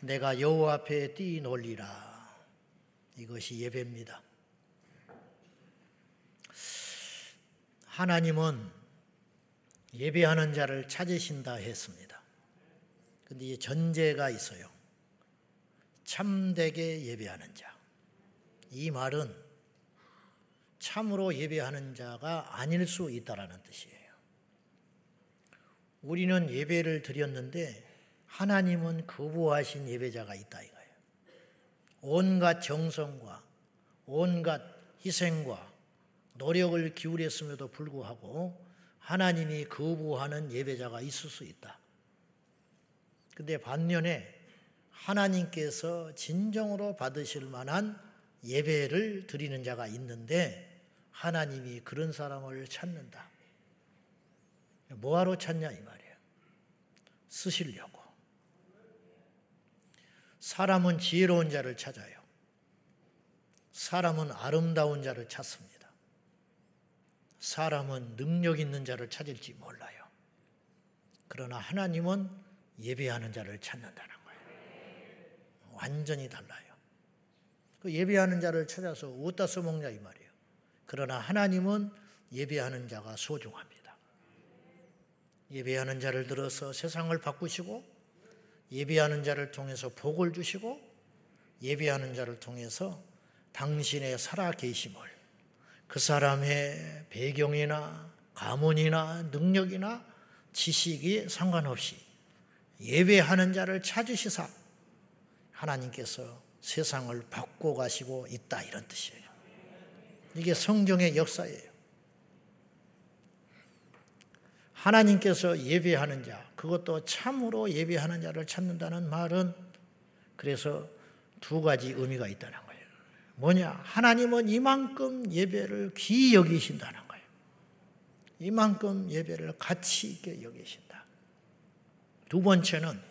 내가 여호와 앞에 뛰놀리라. 이것이 예배입니다. 하나님은 예배하는 자를 찾으신다 했습니다. 근데 이 전제가 있어요. 참되게 예배하는 자. 이 말은 참으로 예배하는 자가 아닐 수 있다라는 뜻이에요. 우리는 예배를 드렸는데 하나님은 거부하신 예배자가 있다 이거예요. 온갖 정성과 온갖 희생과 노력을 기울였음에도 불구하고 하나님이 거부하는 예배자가 있을 수 있다. 근데 반면에 하나님께서 진정으로 받으실 만한 예배를 드리는 자가 있는데 하나님이 그런 사람을 찾는다. 뭐하러 찾냐 이 말이에요. 쓰시려고. 사람은 지혜로운 자를 찾아요. 사람은 아름다운 자를 찾습니다. 사람은 능력 있는 자를 찾을지 몰라요. 그러나 하나님은 예배하는 자를 찾는다는 거예요. 완전히 달라요. 그 예배하는 자를 찾아서 어디다 써먹냐 이 말이에요. 그러나 하나님은 예배하는 자가 소중합니다. 예배하는 자를 들어서 세상을 바꾸시고 예배하는 자를 통해서 복을 주시고 예배하는 자를 통해서 당신의 살아 계심을 그 사람의 배경이나 가문이나 능력이나 지식이 상관없이 예배하는 자를 찾으시사 하나님께서 세상을 바꿔 가시고 있다 이런 뜻이에요. 이게 성경의 역사예요. 하나님께서 예배하는 자, 그것도 참으로 예배하는 자를 찾는다는 말은 그래서 두 가지 의미가 있다는 거예요. 뭐냐? 하나님은 이만큼 예배를 귀히 여기신다는 거예요. 이만큼 예배를 가치 있게 여기신다. 두 번째는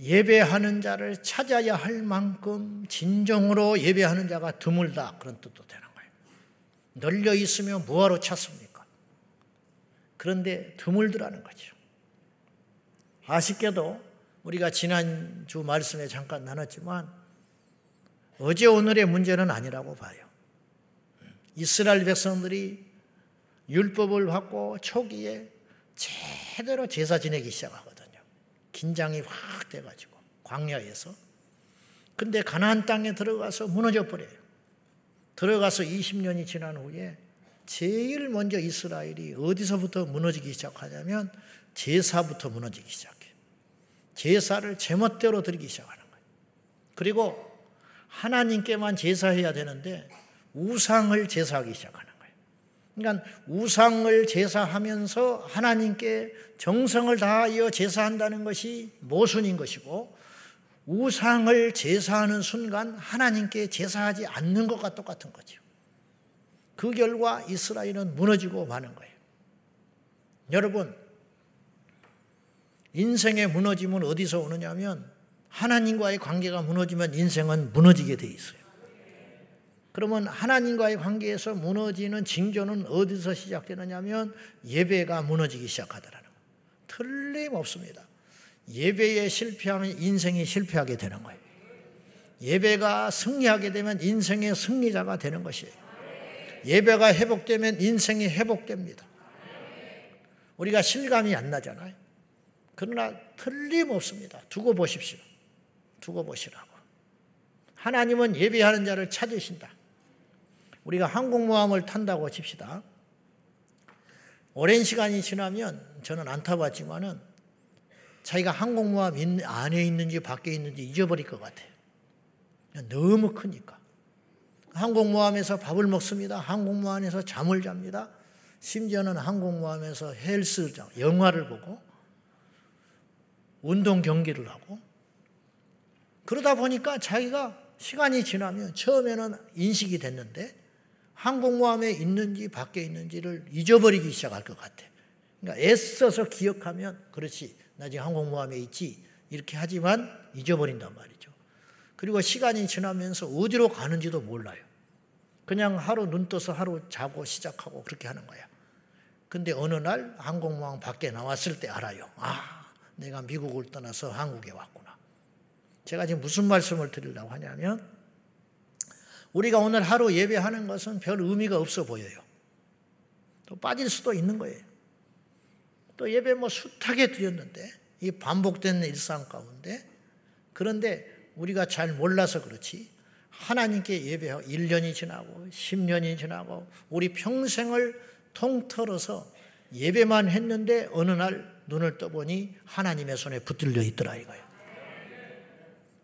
예배하는 자를 찾아야 할 만큼 진정으로 예배하는 자가 드물다. 그런 뜻도 되는 거예요. 널려 있으면 뭐하러 찾습니까? 그런데 드물더라는 거죠. 아쉽게도 우리가 지난주 말씀에 잠깐 나눴지만 어제 오늘의 문제는 아니라고 봐요. 이스라엘 백성들이 율법을 받고 초기에 제대로 제사 지내기 시작하고 긴장이 확 돼가지고 광야에서 근데 가나안 땅에 들어가서 무너져 버려요. 들어가서 20년이 지난 후에 제일 먼저 이스라엘이 어디서부터 무너지기 시작하냐면 제사부터 무너지기 시작해요. 제사를 제멋대로 드리기 시작하는 거예요. 그리고 하나님께만 제사해야 되는데 우상을 제사하기 시작하는 그러니까 우상을 제사하면서 하나님께 정성을 다하여 제사한다는 것이 모순인 것이고 우상을 제사하는 순간 하나님께 제사하지 않는 것과 똑같은 거죠. 그 결과 이스라엘은 무너지고 마는 거예요. 여러분, 인생의 무너짐은 어디서 오느냐면 하나님과의 관계가 무너지면 인생은 무너지게 돼 있어요. 그러면 하나님과의 관계에서 무너지는 징조는 어디서 시작되느냐 면 예배가 무너지기 시작하더라는 거예요. 틀림없습니다. 예배에 실패하면 인생이 실패하게 되는 거예요. 예배가 승리하게 되면 인생의 승리자가 되는 것이에요. 예배가 회복되면 인생이 회복됩니다. 우리가 실감이 안 나잖아요. 그러나 틀림없습니다. 두고 보십시오. 두고 보시라고. 하나님은 예배하는 자를 찾으신다. 우리가 항공모함을 탄다고 칩시다. 오랜 시간이 지나면 저는 안 타봤지만은 자기가 항공모함 안에 있는지 밖에 있는지 잊어버릴 것 같아요. 너무 크니까. 항공모함에서 밥을 먹습니다. 항공모함에서 잠을 잡니다. 심지어는 항공모함에서 헬스, 영화를 보고 운동 경기를 하고 그러다 보니까 자기가 시간이 지나면 처음에는 인식이 됐는데 항공모함에 있는지 밖에 있는지를 잊어버리기 시작할 것 같아. 그러니까 애써서 기억하면 그렇지 나 지금 항공모함에 있지 이렇게 하지만 잊어버린단 말이죠. 그리고 시간이 지나면서 어디로 가는지도 몰라요. 그냥 하루 눈 떠서 하루 자고 시작하고 그렇게 하는 거야. 근데 어느 날 항공모함 밖에 나왔을 때 알아요. 아, 내가 미국을 떠나서 한국에 왔구나. 제가 지금 무슨 말씀을 드리려고 하냐면 우리가 오늘 하루 예배하는 것은 별 의미가 없어 보여요. 또 빠질 수도 있는 거예요. 또 예배 뭐 숱하게 드렸는데 이 반복된 일상 가운데 그런데 우리가 잘 몰라서 그렇지 하나님께 예배하고 1년이 지나고 10년이 지나고 우리 평생을 통틀어서 예배만 했는데 어느 날 눈을 떠보니 하나님의 손에 붙들려 있더라 이거예요.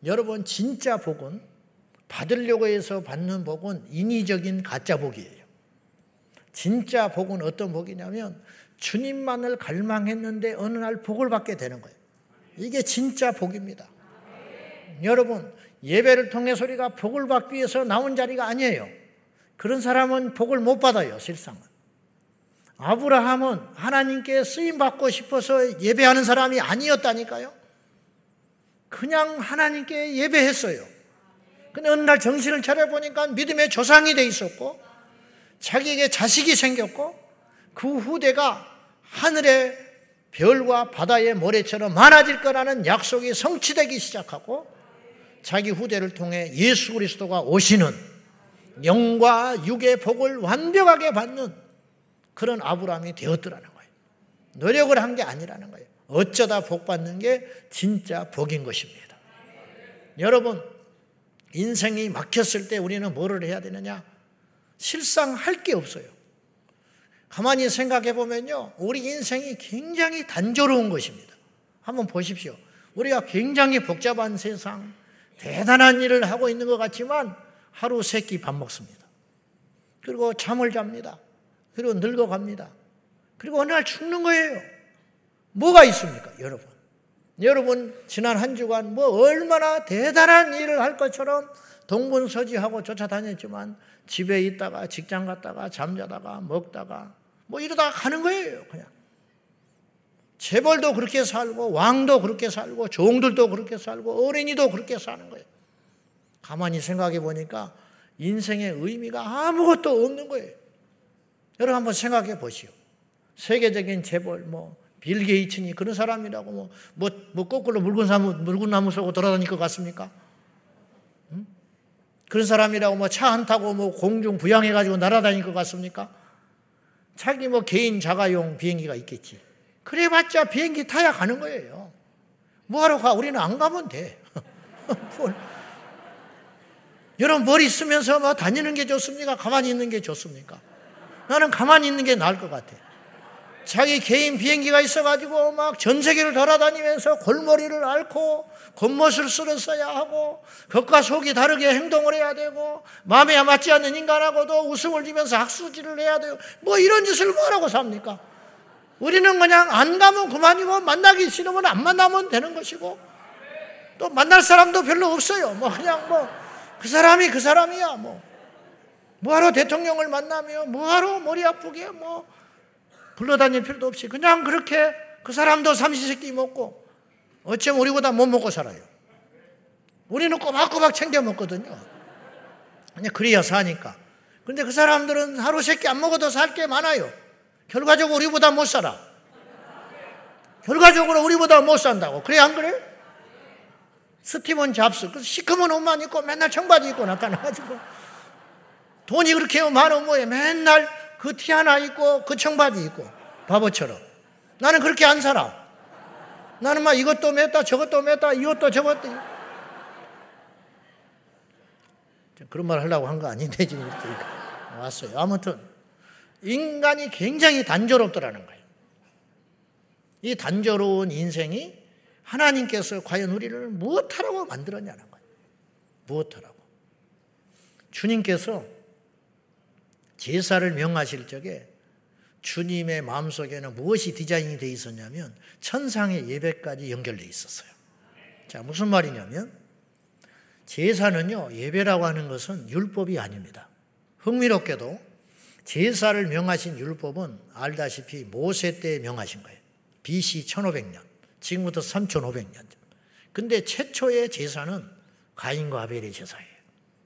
여러분 진짜 복은 받으려고 해서 받는 복은 인위적인 가짜 복이에요. 진짜 복은 어떤 복이냐면 주님만을 갈망했는데 어느 날 복을 받게 되는 거예요. 이게 진짜 복입니다. 여러분, 예배를 통해 소리가 복을 받기 위해서 나온 자리가 아니에요. 그런 사람은 복을 못 받아요, 실상은. 아브라함은 하나님께 쓰임 받고 싶어서 예배하는 사람이 아니었다니까요. 그냥 하나님께 예배했어요. 근데 어느 날 정신을 차려보니까 믿음의 조상이 돼 있었고, 자기에게 자식이 생겼고, 그 후대가 하늘의 별과 바다의 모래처럼 많아질 거라는 약속이 성취되기 시작하고, 자기 후대를 통해 예수 그리스도가 오시는 영과 육의 복을 완벽하게 받는 그런 아브라함이 되었더라는 거예요. 노력을 한 게 아니라는 거예요. 어쩌다 복 받는 게 진짜 복인 것입니다. 여러분, 인생이 막혔을 때 우리는 뭐를 해야 되느냐? 실상 할 게 없어요. 가만히 생각해 보면요. 우리 인생이 굉장히 단조로운 것입니다. 한번 보십시오. 우리가 굉장히 복잡한 세상, 대단한 일을 하고 있는 것 같지만 하루 세 끼 밥 먹습니다. 그리고 잠을 잡니다. 그리고 늙어갑니다. 그리고 어느 날 죽는 거예요. 뭐가 있습니까, 여러분? 여러분, 지난 한 주간 뭐 얼마나 대단한 일을 할 것처럼 동분서지하고 쫓아다녔지만 집에 있다가 직장 갔다가 잠자다가 먹다가 뭐 이러다가 가는 거예요, 그냥. 재벌도 그렇게 살고 왕도 그렇게 살고 종들도 그렇게 살고 어린이도 그렇게 사는 거예요. 가만히 생각해 보니까 인생의 의미가 아무것도 없는 거예요. 여러분 한번 생각해 보시오. 세계적인 재벌 뭐 빌 게이츠니 그런 사람이라고 뭐, 뭐, 뭐 거꾸로 묽은 나무, 묽은 나무 쏘고 돌아다닐 것 같습니까? 응? 그런 사람이라고 뭐 차 안 타고 뭐 공중 부양해 가지고 날아다닐 것 같습니까? 자기 뭐 개인 자가용 비행기가 있겠지. 그래봤자 비행기 타야 가는 거예요. 뭐하러 가? 우리는 안 가면 돼. 여러분 머리 쓰면서 뭐 다니는 게 좋습니까? 가만히 있는 게 좋습니까? 나는 가만히 있는 게 나을 것 같아. 자기 개인 비행기가 있어가지고 막 전 세계를 돌아다니면서 골머리를 앓고 겉멋을 쓸었어야 하고 겉과 속이 다르게 행동을 해야 되고 마음에 맞지 않는 인간하고도 웃음을 지면서 학수질을 해야 되고 뭐 이런 짓을 뭐라고 삽니까? 우리는 그냥 안 가면 그만이고 만나기 싫으면 안 만나면 되는 것이고 또 만날 사람도 별로 없어요. 뭐 그냥 뭐 그 사람이 그 사람이야 뭐 뭐하러 대통령을 만나며 뭐하러 머리 아프게 뭐 불러다닐 필요도 없이 그냥 그렇게 그 사람도 삼시세끼 먹고 어쩌면 우리보다 못 먹고 살아요. 우리는 꼬박꼬박 챙겨 먹거든요. 그냥 그래야 사니까. 근데 그 사람들은 하루 세끼 안 먹어도 살 게 많아요. 결과적으로 우리보다 못 살아. 결과적으로 우리보다 못 산다고. 그래, 안 그래? 스티븐 잡스. 그 시커먼 옷만 입고 맨날 청바지 입고 나타나가지고. 돈이 그렇게 많으면 뭐해. 맨날 그 티 하나 입고 그 청바지 입고. 바보처럼. 나는 그렇게 안 살아. 나는 막 이것도 맸다, 저것도 맸다, 이것도 저것도. 그런 말 하려고 한 거 아닌데, 지금 왔어요. 아무튼. 인간이 굉장히 단조롭더라는 거예요. 이 단조로운 인생이 하나님께서 과연 우리를 무엇하라고 만들었냐는 거예요. 무엇하라고. 주님께서 제사를 명하실 적에 주님의 마음속에는 무엇이 디자인이 되어 있었냐면 천상의 예배까지 연결되어 있었어요. 자, 무슨 말이냐면 제사는요, 예배라고 하는 것은 율법이 아닙니다. 흥미롭게도 제사를 명하신 율법은 알다시피 모세 때 명하신 거예요. BC 1500년. 지금부터 3500년 전. 근데 최초의 제사는 가인과 아벨의 제사예요.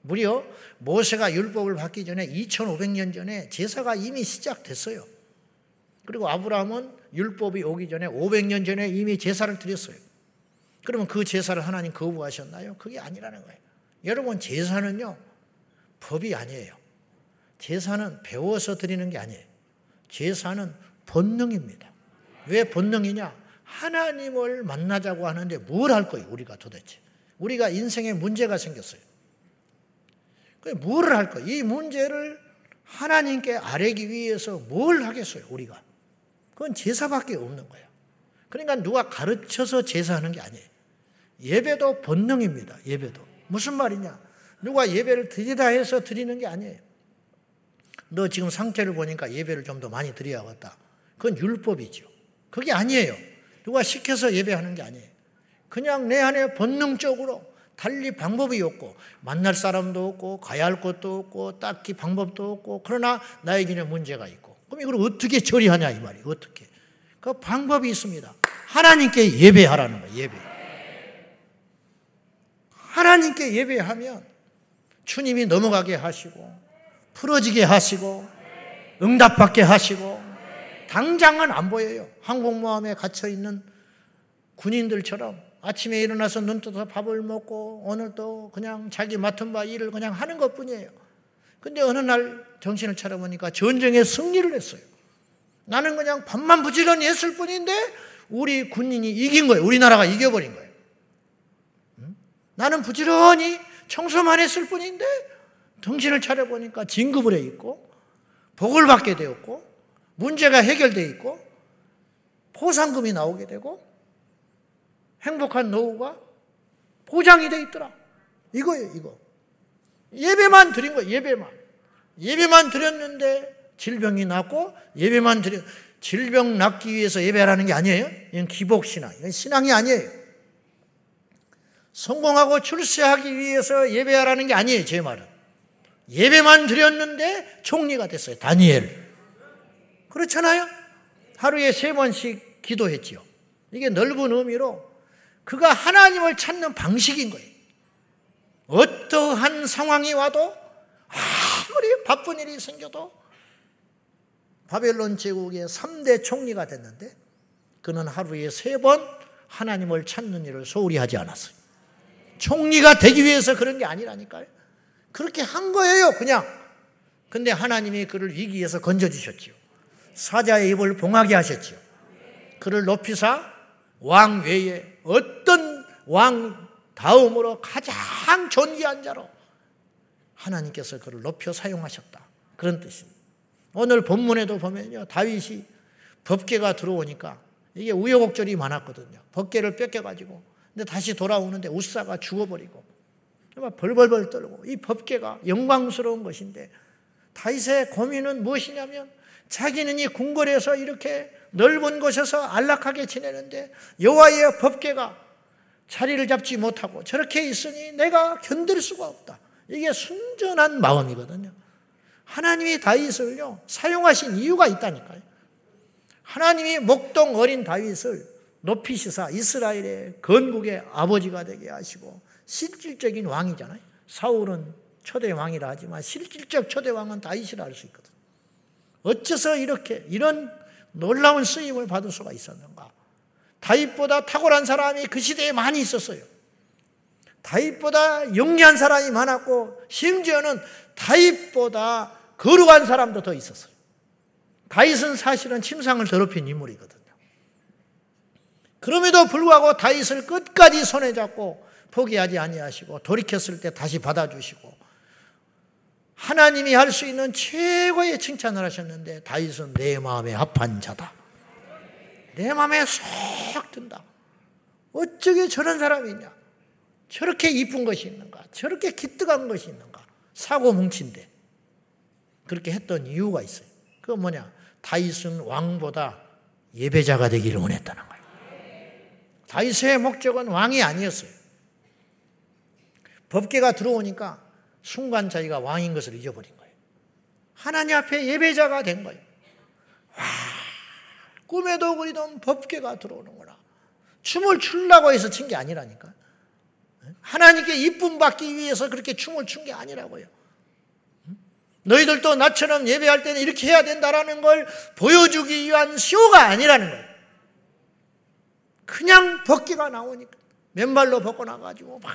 무려 모세가 율법을 받기 전에 2500년 전에 제사가 이미 시작됐어요. 그리고 아브라함은 율법이 오기 전에 500년 전에 이미 제사를 드렸어요. 그러면 그 제사를 하나님 거부하셨나요? 그게 아니라는 거예요. 여러분 제사는요 법이 아니에요. 제사는 배워서 드리는 게 아니에요. 제사는 본능입니다. 왜 본능이냐? 하나님을 만나자고 하는데 뭘 할 거예요, 우리가 도대체? 우리가 인생에 문제가 생겼어요. 뭘 할 거예요? 이 문제를 하나님께 아뢰기 위해서 뭘 하겠어요, 우리가? 그건 제사밖에 없는 거예요. 그러니까 누가 가르쳐서 제사하는 게 아니에요. 예배도 본능입니다, 예배도. 무슨 말이냐? 누가 예배를 드리다 해서 드리는 게 아니에요. 너 지금 상태를 보니까 예배를 좀 더 많이 드려야겠다. 그건 율법이죠. 그게 아니에요. 누가 시켜서 예배하는 게 아니에요. 그냥 내 안에 본능적으로 달리 방법이 없고 만날 사람도 없고 가야 할 곳도 없고 딱히 방법도 없고 그러나 나에게는 문제가 있고 그럼 이걸 어떻게 처리하냐 이 말이에요. 어떻게? 그 방법이 있습니다. 하나님께 예배하라는 거예요. 예배. 하나님께 예배하면 주님이 넘어가게 하시고 풀어지게 하시고 응답받게 하시고 당장은 안 보여요. 항공모함에 갇혀 있는 군인들처럼 아침에 일어나서 눈 떠서 밥을 먹고 오늘도 그냥 자기 맡은 바 일을 그냥 하는 것 뿐이에요. 근데 어느 날 정신을 차려보니까 전쟁에 승리를 했어요. 나는 그냥 밥만 부지런히 했을 뿐인데 우리 군인이 이긴 거예요. 우리나라가 이겨버린 거예요. 나는 부지런히 청소만 했을 뿐인데 정신을 차려보니까 진급을 해 있고 복을 받게 되었고 문제가 해결되어 있고 포상금이 나오게 되고 행복한 노후가 보장이 돼 있더라. 이거예요, 이거. 예배만 드린 거예요, 예배만. 예배만 드렸는데 질병이 났고 예배만 드려 질병 낫기 위해서 예배하는 게 아니에요. 이건 기복신앙. 이건 신앙이 아니에요. 성공하고 출세하기 위해서 예배하라는 게 아니에요, 제 말은. 예배만 드렸는데 총리가 됐어요. 다니엘. 그렇잖아요? 하루에 세 번씩 기도했지요. 이게 넓은 의미로 그가 하나님을 찾는 방식인 거예요. 어떠한 상황이 와도 아무리 바쁜 일이 생겨도 바벨론 제국의 3대 총리가 됐는데 그는 하루에 세 번 하나님을 찾는 일을 소홀히 하지 않았어요. 총리가 되기 위해서 그런 게 아니라니까요. 그렇게 한 거예요, 그냥. 근데 하나님이 그를 위기에서 건져주셨지요. 사자의 입을 봉하게 하셨지요. 그를 높이사 왕 외에 어떤 왕 다음으로 가장 존귀한 자로 하나님께서 그를 높여 사용하셨다. 그런 뜻입니다. 오늘 본문에도 보면요. 다윗이 법계가 들어오니까 이게 우여곡절이 많았거든요. 법계를 뺏겨가지고. 근데 다시 돌아오는데 우사가 죽어버리고. 벌벌벌 떨고. 이 법계가 영광스러운 것인데 다윗의 고민은 무엇이냐면 자기는 이 궁궐에서 이렇게 넓은 곳에서 안락하게 지내는데 여호와의 법계가 자리를 잡지 못하고 저렇게 있으니 내가 견딜 수가 없다. 이게 순전한 마음이거든요. 하나님이 다윗을요 사용하신 이유가 있다니까요. 하나님이 목동 어린 다윗을 높이시사 이스라엘의 건국의 아버지가 되게 하시고 실질적인 왕이잖아요. 사울은 초대 왕이라 하지만 실질적 초대 왕은 다윗이라 할 수 있거든. 어째서 이렇게 이런 놀라운 쓰임을 받을 수가 있었는가? 다윗보다 탁월한 사람이 그 시대에 많이 있었어요. 다윗보다 영리한 사람이 많았고 심지어는 다윗보다 거룩한 사람도 더 있었어요. 다윗은 사실은 침상을 더럽힌 인물이거든요. 그럼에도 불구하고 다윗을 끝까지 손에 잡고 포기하지 아니하시고 돌이켰을 때 다시 받아주시고 하나님이 할 수 있는 최고의 칭찬을 하셨는데 다윗은 내 마음에 합한 자다. 내 마음에 쏙 든다. 어쩌게 저런 사람이 있냐? 저렇게 이쁜 것이 있는가? 저렇게 기특한 것이 있는가? 사고 뭉친데. 그렇게 했던 이유가 있어요. 그 뭐냐? 다윗은 왕보다 예배자가 되기를 원했다는 거예요. 다윗의 목적은 왕이 아니었어요. 법계가 들어오니까 순간 자기가 왕인 것을 잊어버린 거예요. 하나님 앞에 예배자가 된 거예요. 와, 꿈에도 그리던 법계가 들어오는구나. 춤을 추려고 해서 춘게 아니라니까. 하나님께 이쁨 받기 위해서 그렇게 춤을 춘 게 아니라고요. 너희들도 나처럼 예배할 때는 이렇게 해야 된다라는 걸 보여주기 위한 쇼가 아니라는 거예요. 그냥 벗기가 나오니까 맨발로 벗고 나가지고 막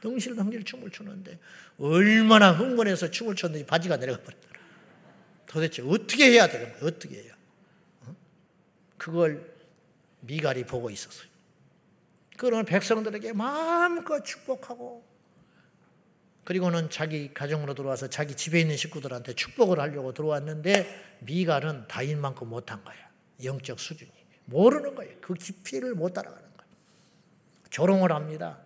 덩실덩실 춤을 추는데 얼마나 흥분해서 춤을 췄는지 바지가 내려가 버렸더라. 도대체 어떻게 해야 되는 거예요? 어떻게 해야? 어? 그걸 미갈이 보고 있었어요. 그러면 백성들에게 마음껏 축복하고 그리고는 자기 가정으로 들어와서 자기 집에 있는 식구들한테 축복을 하려고 들어왔는데 미갈은 다인만큼 못한 거야. 영적 수준이. 모르는 거예요. 그 깊이를 못 따라가는 거예요. 조롱을 합니다.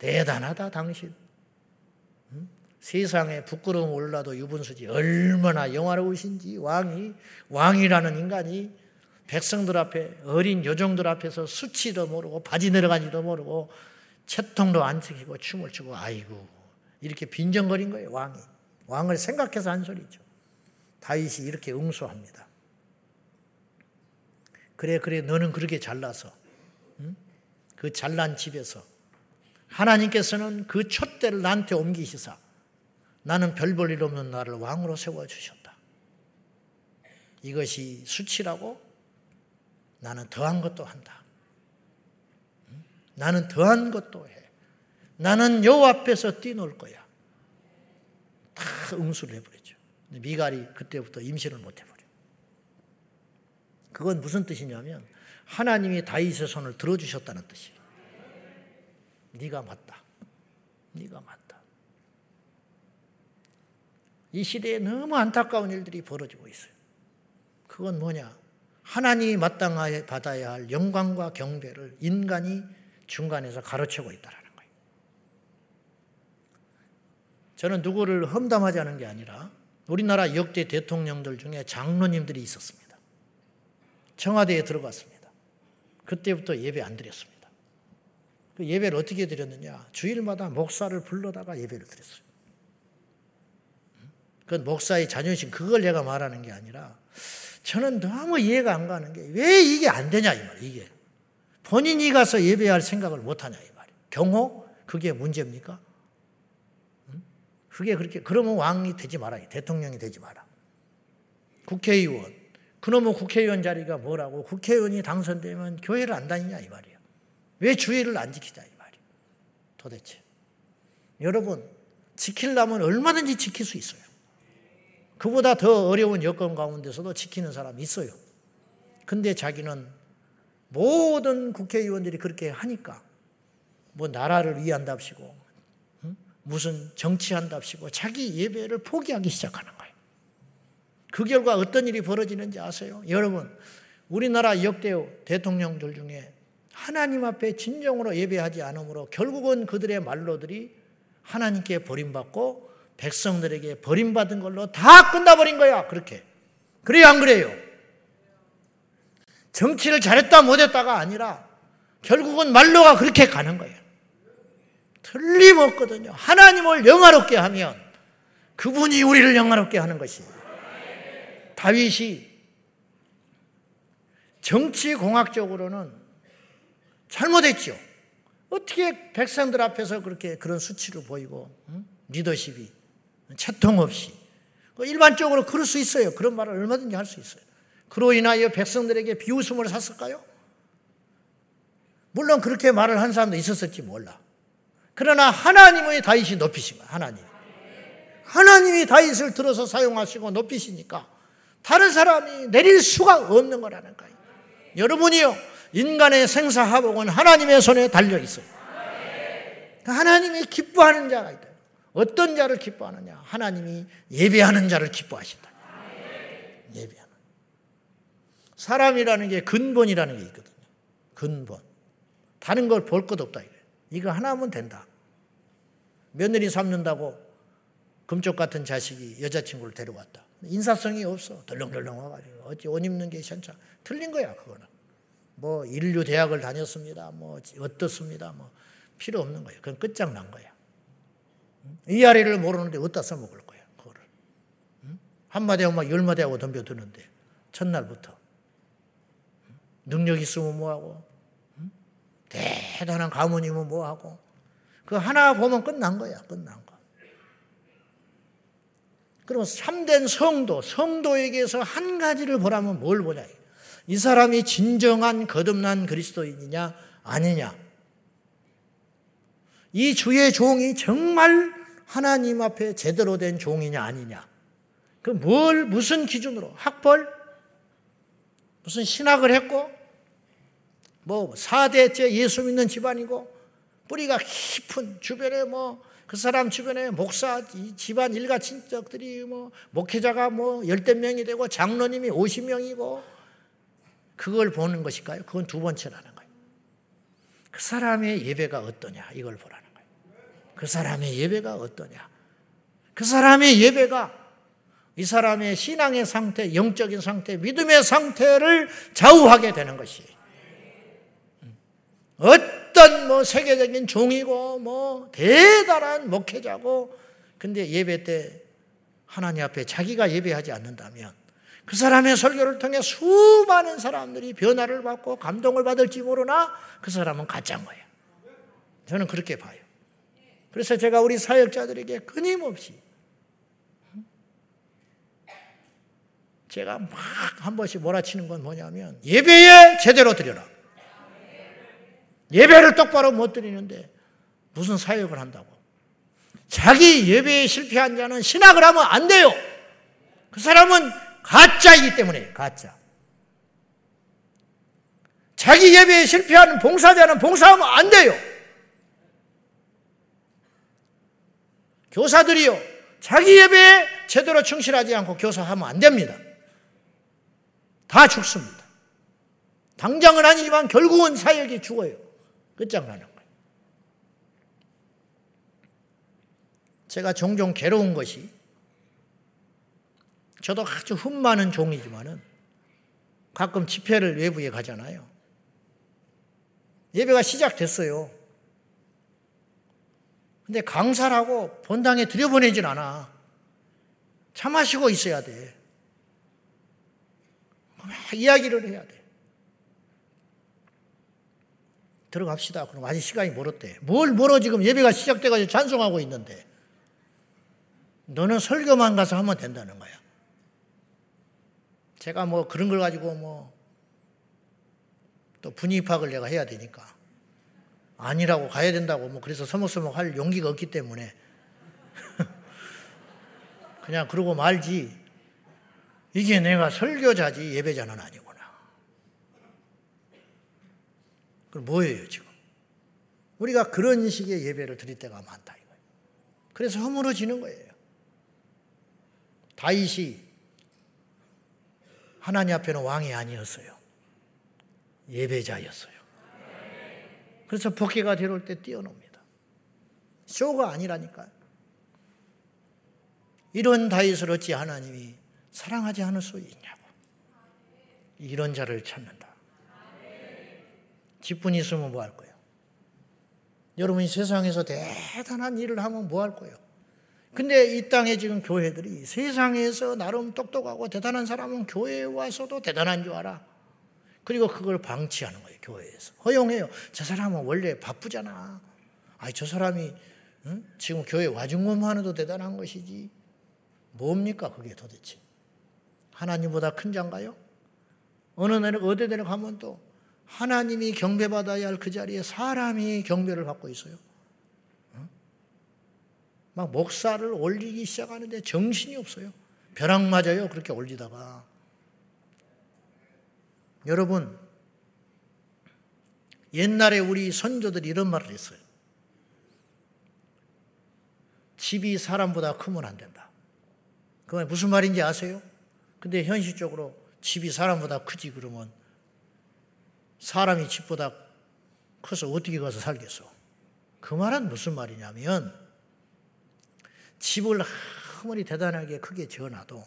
대단하다 당신. 응? 세상에 부끄러움 올라도 유분수지 얼마나 영화로우신지 왕이 왕이라는 인간이 백성들 앞에 어린 요정들 앞에서 수치도 모르고 바지 내려간지도 모르고 채통도 안 지키고 춤을 추고 아이고 이렇게 빈정거린 거예요 왕이 왕을 생각해서 한 소리죠 다윗이 이렇게 응수합니다 그래 그래 너는 그렇게 잘나서 응? 그 잘난 집에서 하나님께서는 그 촛대를 나한테 옮기시사 나는 별 볼 일 없는 나를 왕으로 세워주셨다. 이것이 수치라고 나는 더한 것도 한다. 나는 더한 것도 해. 나는 여 앞에서 뛰놀 거야. 다 응수를 해버리죠. 미갈이 그때부터 임신을 못 해버려. 그건 무슨 뜻이냐면 하나님이 다윗의 손을 들어주셨다는 뜻이에요. 네가 맞다. 네가 맞다. 이 시대에 너무 안타까운 일들이 벌어지고 있어요. 그건 뭐냐? 하나님이 마땅하게 받아야 할 영광과 경배를 인간이 중간에서 가로채고 있다는 거예요. 저는 누구를 험담하지 게 아니라 우리나라 역대 대통령들 중에 장로님들이 있었습니다. 청와대에 들어갔습니다. 그때부터 예배 안 드렸습니다. 그 예배를 어떻게 드렸느냐? 주일마다 목사를 불러다가 예배를 드렸어요. 그건 목사의 자존심, 그걸 내가 말하는 게 아니라 저는 너무 이해가 안 가는 게 왜 이게 안 되냐 이 말이에요. 이게 본인이 가서 예배할 생각을 못 하냐 이 말이에요. 경호 그게 문제입니까? 그게 그렇게 그러면 왕이 되지 마라. 대통령이 되지 마라. 국회의원 그놈의 국회의원 자리가 뭐라고 국회의원이 당선되면 교회를 안 다니냐 이 말이에요. 왜 주의를 안 지키냐 이 말이에요. 도대체 여러분 지키려면 얼마든지 지킬 수 있어요. 그보다 더 어려운 여건 가운데서도 지키는 사람이 있어요. 근데 자기는 모든 국회의원들이 그렇게 하니까 뭐 나라를 위한답시고 무슨 정치한답시고 자기 예배를 포기하기 시작하는 거예요. 그 결과 어떤 일이 벌어지는지 아세요? 여러분, 우리나라 역대 대통령들 중에 하나님 앞에 진정으로 예배하지 않으므로 결국은 그들의 말로들이 하나님께 버림받고 백성들에게 버림받은 걸로 다 끝나버린 거야. 그렇게. 그래요, 안 그래요? 정치를 잘했다 못했다가 아니라 결국은 말로가 그렇게 가는 거예요. 틀림없거든요. 하나님을 영화롭게 하면 그분이 우리를 영화롭게 하는 것이에요. 다윗이 정치공학적으로는 잘못했죠. 어떻게 백성들 앞에서 그렇게 그런 수치를 보이고 응? 리더십이 채통 없이. 그 일반적으로 그럴 수 있어요. 그런 말을 얼마든지 할 수 있어요. 그로 인하여 백성들에게 비웃음을 샀을까요? 물론 그렇게 말을 한 사람도 있었을지 몰라. 그러나 하나님의 다윗이 높이신 거야, 하나님. 하나님이 다윗을 들어서 사용하시고 높이시니까 다른 사람이 내릴 수가 없는 거라는 거예요. 여러분이요, 인간의 생사하복은 하나님의 손에 달려 있어요. 하나님이 기뻐하는 자가 있다. 어떤 자를 기뻐하느냐? 하나님이 예배하는 자를 기뻐하신다. 예배하는. 사람이라는 게 근본이라는 게 있거든요. 근본. 다른 걸 볼 것 없다. 이거 하나 하면 된다. 며느리 삼는다고 금쪽 같은 자식이 여자친구를 데려왔다. 인사성이 없어. 덜렁덜렁 와가지고. 어찌 옷 입는 게 현차. 틀린 거야, 그거는. 뭐, 인류 대학을 다녔습니다. 뭐, 어떻습니다. 뭐, 필요 없는 거예요. 그건 끝장난 거야. 이아래를 모르는데 어디다 써먹을 거야, 그거를. 한마디 하고 막 열마디 하고 덤벼드는데, 첫날부터. 능력 있으면 뭐하고, 대단한 가문이면 뭐하고, 그 하나 보면 끝난 거야, 끝난 거. 그러면 참된 성도, 성도에게서 한 가지를 보라면 뭘 보냐? 이 사람이 진정한 거듭난 그리스도인이냐 아니냐? 이 주의 종이 정말 하나님 앞에 제대로 된 종이냐 아니냐? 그 뭘 무슨 기준으로? 학벌? 무슨 신학을 했고? 뭐 4대째 예수 믿는 집안이고? 뿌리가 깊은 주변에 뭐 그 사람 주변에 목사 집안 일가 친척들이 뭐 목회자가 뭐 열댓 명이 되고 장로님이 50명이고 그걸 보는 것일까요? 그건 두 번째라는 거예요. 그 사람의 예배가 어떠냐 이걸 보라는 거예요. 그 사람의 예배가 어떠냐. 그 사람의 예배가 이 사람의 신앙의 상태, 영적인 상태, 믿음의 상태를 좌우하게 되는 것이. 어떤 뭐 세계적인 종이고 뭐 대단한 목회자고 근데 예배 때 하나님 앞에 자기가 예배하지 않는다면 그 사람의 설교를 통해 수많은 사람들이 변화를 받고 감동을 받을지 모르나 그 사람은 가짜인 거예요. 저는 그렇게 봐요. 그래서 제가 우리 사역자들에게 끊임없이 제가 막 한 번씩 몰아치는 건 뭐냐면 예배에 제대로 드려라. 예배를 똑바로 못 드리는데 무슨 사역을 한다고. 자기 예배에 실패한 자는 신학을 하면 안 돼요. 그 사람은 가짜이기 때문에 가짜. 자기 예배에 실패하는 봉사자는 봉사하면 안 돼요. 교사들이요. 자기 예배에 제대로 충실하지 않고 교사하면 안 됩니다. 다 죽습니다. 당장은 아니지만 결국은 사역이 죽어요. 끝장나는 거예요. 제가 종종 괴로운 것이 저도 아주 흠 많은 종이지만은 가끔 집회를 외부에 가잖아요. 예배가 시작됐어요. 근데 강사라고 본당에 들여보내질 않아. 차 마시고 있어야 돼. 이야기를 해야 돼. 들어갑시다. 그럼 아직 시간이 멀었대. 뭘 멀어 지금 예배가 시작돼가지고 찬송하고 있는데. 너는 설교만 가서 하면 된다는 거야. 제가 뭐 그런 걸 가지고 뭐 또 분위기 파악을 내가 해야 되니까. 아니라고 가야 된다고 뭐 그래서 서먹서먹 할 용기가 없기 때문에 그냥 그러고 말지. 이게 내가 설교자지 예배자는 아니구나. 그럼 뭐예요, 지금? 우리가 그런 식의 예배를 드릴 때가 많다 이거예요. 그래서 허물어지는 거예요. 다윗이 하나님 앞에는 왕이 아니었어요. 예배자였어요. 그래서 복귀가 들어올 때 뛰어놉니다. 쇼가 아니라니까요. 이런 다윗을 어찌 하나님이 사랑하지 않을 수 있냐고. 이런 자를 찾는다. 직분이 있으면 뭐 할 거예요? 여러분이 세상에서 대단한 일을 하면 뭐 할 거예요? 근데 이 땅에 지금 교회들이 세상에서 나름 똑똑하고 대단한 사람은 교회에 와서도 대단한 줄 알아. 그리고 그걸 방치하는 거예요, 교회에서. 허용해요. 저 사람은 원래 바쁘잖아. 아니, 저 사람이 응? 지금 교회 와중금 하는도 대단한 것이지. 뭡니까, 그게 도대체? 하나님보다 큰 자인가요? 어느 날 어디 데를 가면 또 하나님이 경배받아야 할 그 자리에 사람이 경배를 받고 있어요. 막 목사를 올리기 시작하는데 정신이 없어요. 벼락 맞아요. 그렇게 올리다가. 여러분, 옛날에 우리 선조들이 이런 말을 했어요. 집이 사람보다 크면 안 된다. 그건 무슨 말인지 아세요? 근데 현실적으로 집이 사람보다 크지 그러면 사람이 집보다 커서 어떻게 가서 살겠어? 그 말은 무슨 말이냐면 집을 아무리 대단하게 크게 지어놔도